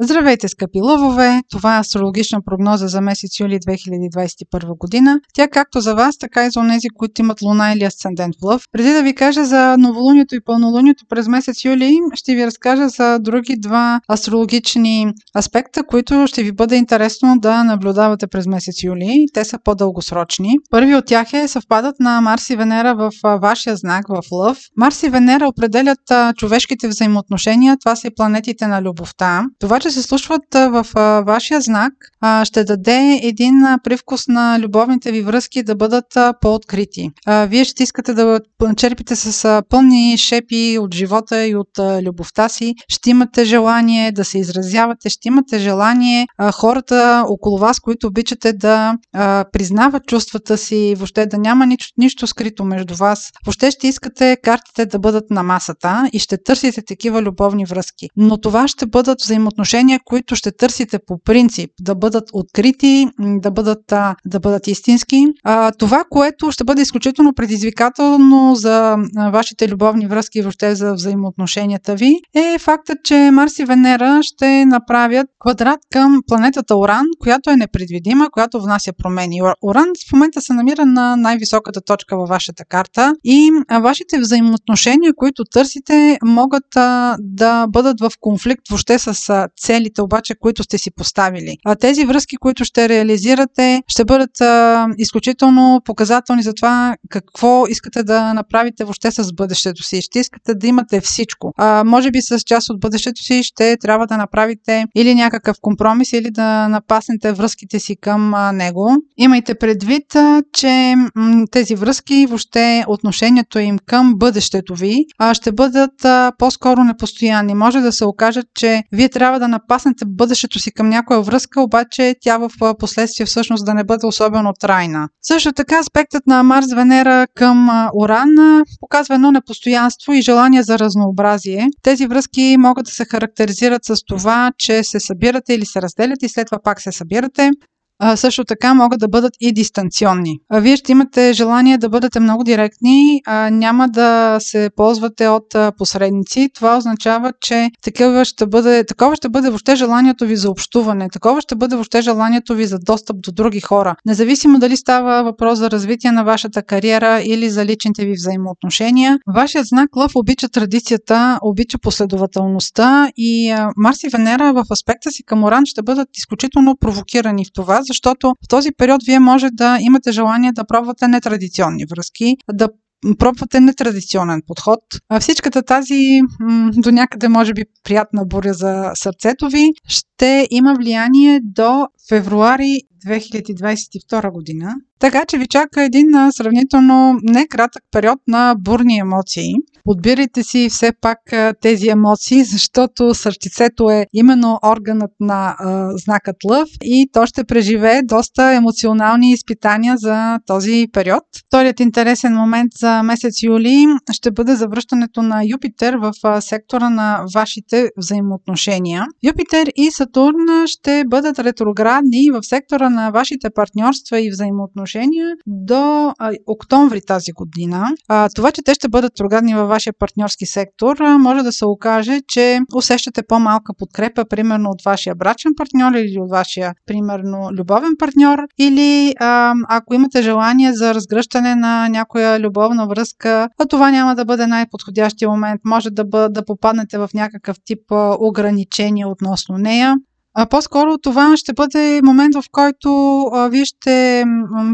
Здравейте, скъпи лъвове! Това е астрологична прогноза за месец юли 2021 година. Тя както за вас, така и за онези, които имат луна или асцендент в лъв. Преди да ви кажа за новолунието и пълнолунието през месец юли, ще ви разкажа за други два астрологични аспекта, които ще ви бъде интересно да наблюдавате през месец юли. Те са по-дългосрочни. Първи от тях е съвпадат на Марс и Венера в вашия знак в лъв. Марс и Венера определят човешките взаимоотношения. Това са и планетите на любовта. Това, че се случват в вашия знак, ще даде един привкус на любовните ви връзки да бъдат по-открити. Вие ще искате да черпите с пълни шепи от живота и от любовта си. Ще имате желание да се изразявате, ще имате желание хората около вас, които обичате да признават чувствата си, въобще да няма нищо, нищо скрито между вас. Въобще ще искате картите да бъдат на масата и ще търсите такива любовни връзки. Но това ще бъдат взаимоотношения отношения, които ще търсите по принцип да бъдат открити, да бъдат, да бъдат истински. Това, което ще бъде изключително предизвикателно за вашите любовни връзки и въобще за взаимоотношенията ви, е фактът, че Марс и Венера ще направят квадрат към планетата Оран, която е непредвидима, която внася промени. Оран в момента се намира на най-високата точка във вашата карта и вашите взаимоотношения, които търсите, могат да бъдат в конфликт въобще с целите обаче, които сте си поставили. А тези връзки, които ще реализирате, ще бъдат а, изключително показателни за това какво искате да направите въобще с бъдещето си. Ще искате да имате всичко. А, може би с част от бъдещето си ще трябва да направите или някакъв компромис, или да напаснете връзките си към а, него. Имайте предвид, а, че м- тези връзки, въобще отношението им към бъдещето ви, а, ще бъдат а, по-скоро непостоянни. Може да се окаже, че вие трябва да напаснете бъдещето си към някоя връзка, обаче тя в последствие всъщност да не бъде особено трайна. Също така аспектът на Марс Венера към Уран показва едно непостоянство и желание за разнообразие. Тези връзки могат да се характеризират с това, че се събирате или се разделяте и след това пак се събирате а, също така могат да бъдат и дистанционни. А, вие ще имате желание да бъдете много директни, а, няма да се ползвате от посредници. Това означава, че такова ще бъде, такова ще бъде въобще желанието ви за общуване, такова ще бъде въобще желанието ви за достъп до други хора. Независимо дали става въпрос за развитие на вашата кариера или за личните ви взаимоотношения, вашият знак Лъв обича традицията, обича последователността и Марс и Венера в аспекта си към Оран ще бъдат изключително провокирани в това, защото в този период вие може да имате желание да пробвате нетрадиционни връзки, да пробвате нетрадиционен подход. Всичката тази до някъде може би приятна буря за сърцето ви ще има влияние до февруари 2022 година. Така че ви чака един сравнително не кратък период на бурни емоции. Подбирайте си все пак тези емоции, защото сърчицето е именно органът на а, знакът лъв и то ще преживее доста емоционални изпитания за този период. Вторият интересен момент за месец юли ще бъде завръщането на Юпитер в сектора на вашите взаимоотношения. Юпитер и Сатурн ще бъдат ретроградни в сектора на вашите партньорства и взаимоотношения до а, октомври тази година. А, това, че те ще бъдат ретроградни във вашия партньорски сектор, може да се окаже, че усещате по-малка подкрепа, примерно от вашия брачен партньор или от вашия, примерно, любовен партньор, или а, ако имате желание за разгръщане на някоя любовна връзка, а това няма да бъде най-подходящия момент. Може да, бъ, да попаднете в някакъв тип ограничения относно нея. А по-скоро това ще бъде момент, в който а, вие ще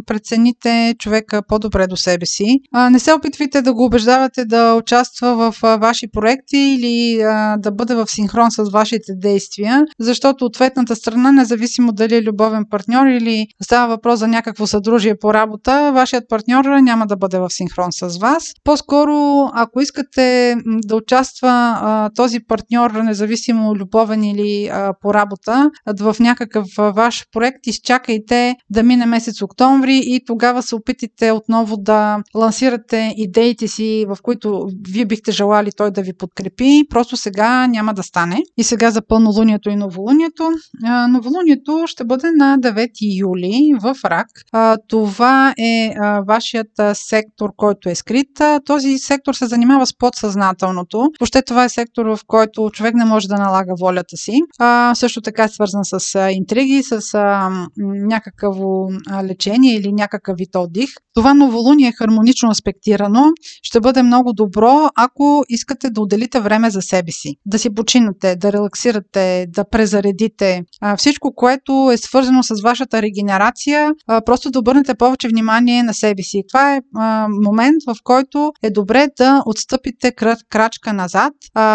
прецените човека по-добре до себе си. А, не се опитвайте да го убеждавате да участва в а, ваши проекти или а, да бъде в синхрон с вашите действия, защото ответната страна, независимо дали е любовен партньор или става въпрос за някакво съдружие по работа, вашият партньор няма да бъде в синхрон с вас. По-скоро, ако искате да участва а, този партньор, независимо любовен или а, по работа, работа в някакъв ваш проект, изчакайте да мине месец октомври и тогава се опитайте отново да лансирате идеите си, в които вие бихте желали той да ви подкрепи. Просто сега няма да стане. И сега за пълнолунието и новолунието. Новолунието ще бъде на 9 юли в Рак. Това е вашият сектор, който е скрит. Този сектор се занимава с подсъзнателното. Въобще това е сектор, в който човек не може да налага волята си. Също така е свързан с интриги, с някакво лечение или някакъв вид отдих. Това новолуние е хармонично аспектирано. Ще бъде много добро, ако искате да отделите време за себе си. Да си починате, да релаксирате, да презаредите. Всичко, което е свързано с вашата регенерация, просто да обърнете повече внимание на себе си. Това е момент, в който е добре да отстъпите крачка назад,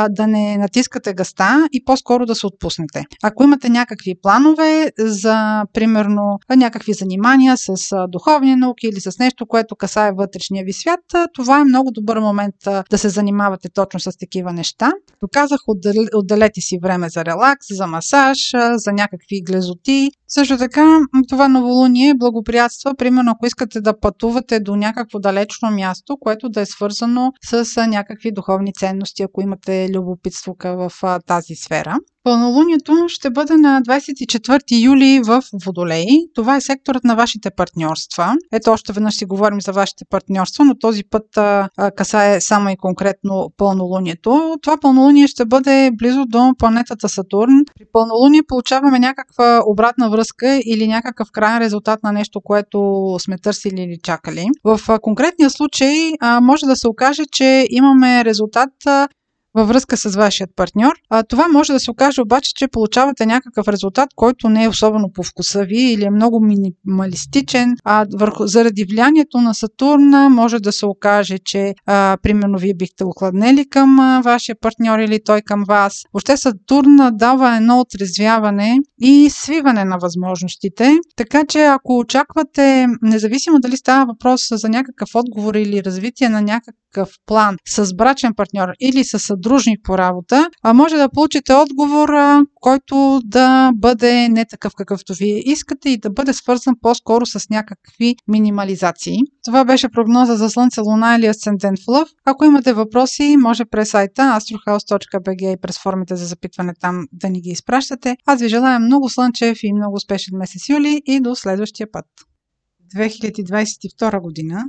да не натискате гъста и по-скоро да се отпуснете. Ако имате някакви планове за, примерно, някакви занимания с духовни науки или с нещо, което касае вътрешния ви свят, това е много добър момент да се занимавате точно с такива неща. Доказах, отделете си време за релакс, за масаж, за някакви глезоти. Също така, това новолуние благоприятства, примерно ако искате да пътувате до някакво далечно място, което да е свързано с някакви духовни ценности, ако имате любопитство в тази сфера. Пълнолунието ще бъде на 24 юли в Водолей. Това е секторът на вашите партньорства. Ето още веднъж си говорим за вашите партньорства, но този път а, касае само и конкретно пълнолунието. Това пълнолуние ще бъде близо до планетата Сатурн. При пълнолуние получаваме някаква обратна връзка или някакъв крайен резултат на нещо, което сме търсили или чакали. В конкретния случай а, може да се окаже, че имаме резултат във връзка с вашият партньор. А, това може да се окаже обаче, че получавате някакъв резултат, който не е особено по вкуса ви или е много минималистичен. А върху, заради влиянието на Сатурна може да се окаже, че а, примерно вие бихте охладнели към а, вашия партньор или той към вас. Въобще Сатурн дава едно отрезвяване и свиване на възможностите. Така че ако очаквате, независимо дали става въпрос за някакъв отговор или развитие на някакъв план с брачен партньор или с съдружник по работа, може да получите отговор, който да бъде не такъв какъвто вие искате и да бъде свързан по-скоро с някакви минимализации. Това беше прогноза за Слънце, Луна или Асцендент в Лъв. Ако имате въпроси, може през сайта astrohouse.bg и през формите за запитване там да ни ги изпращате. Аз ви желая много слънчев и много успешен месец юли и до следващия път. 2022 година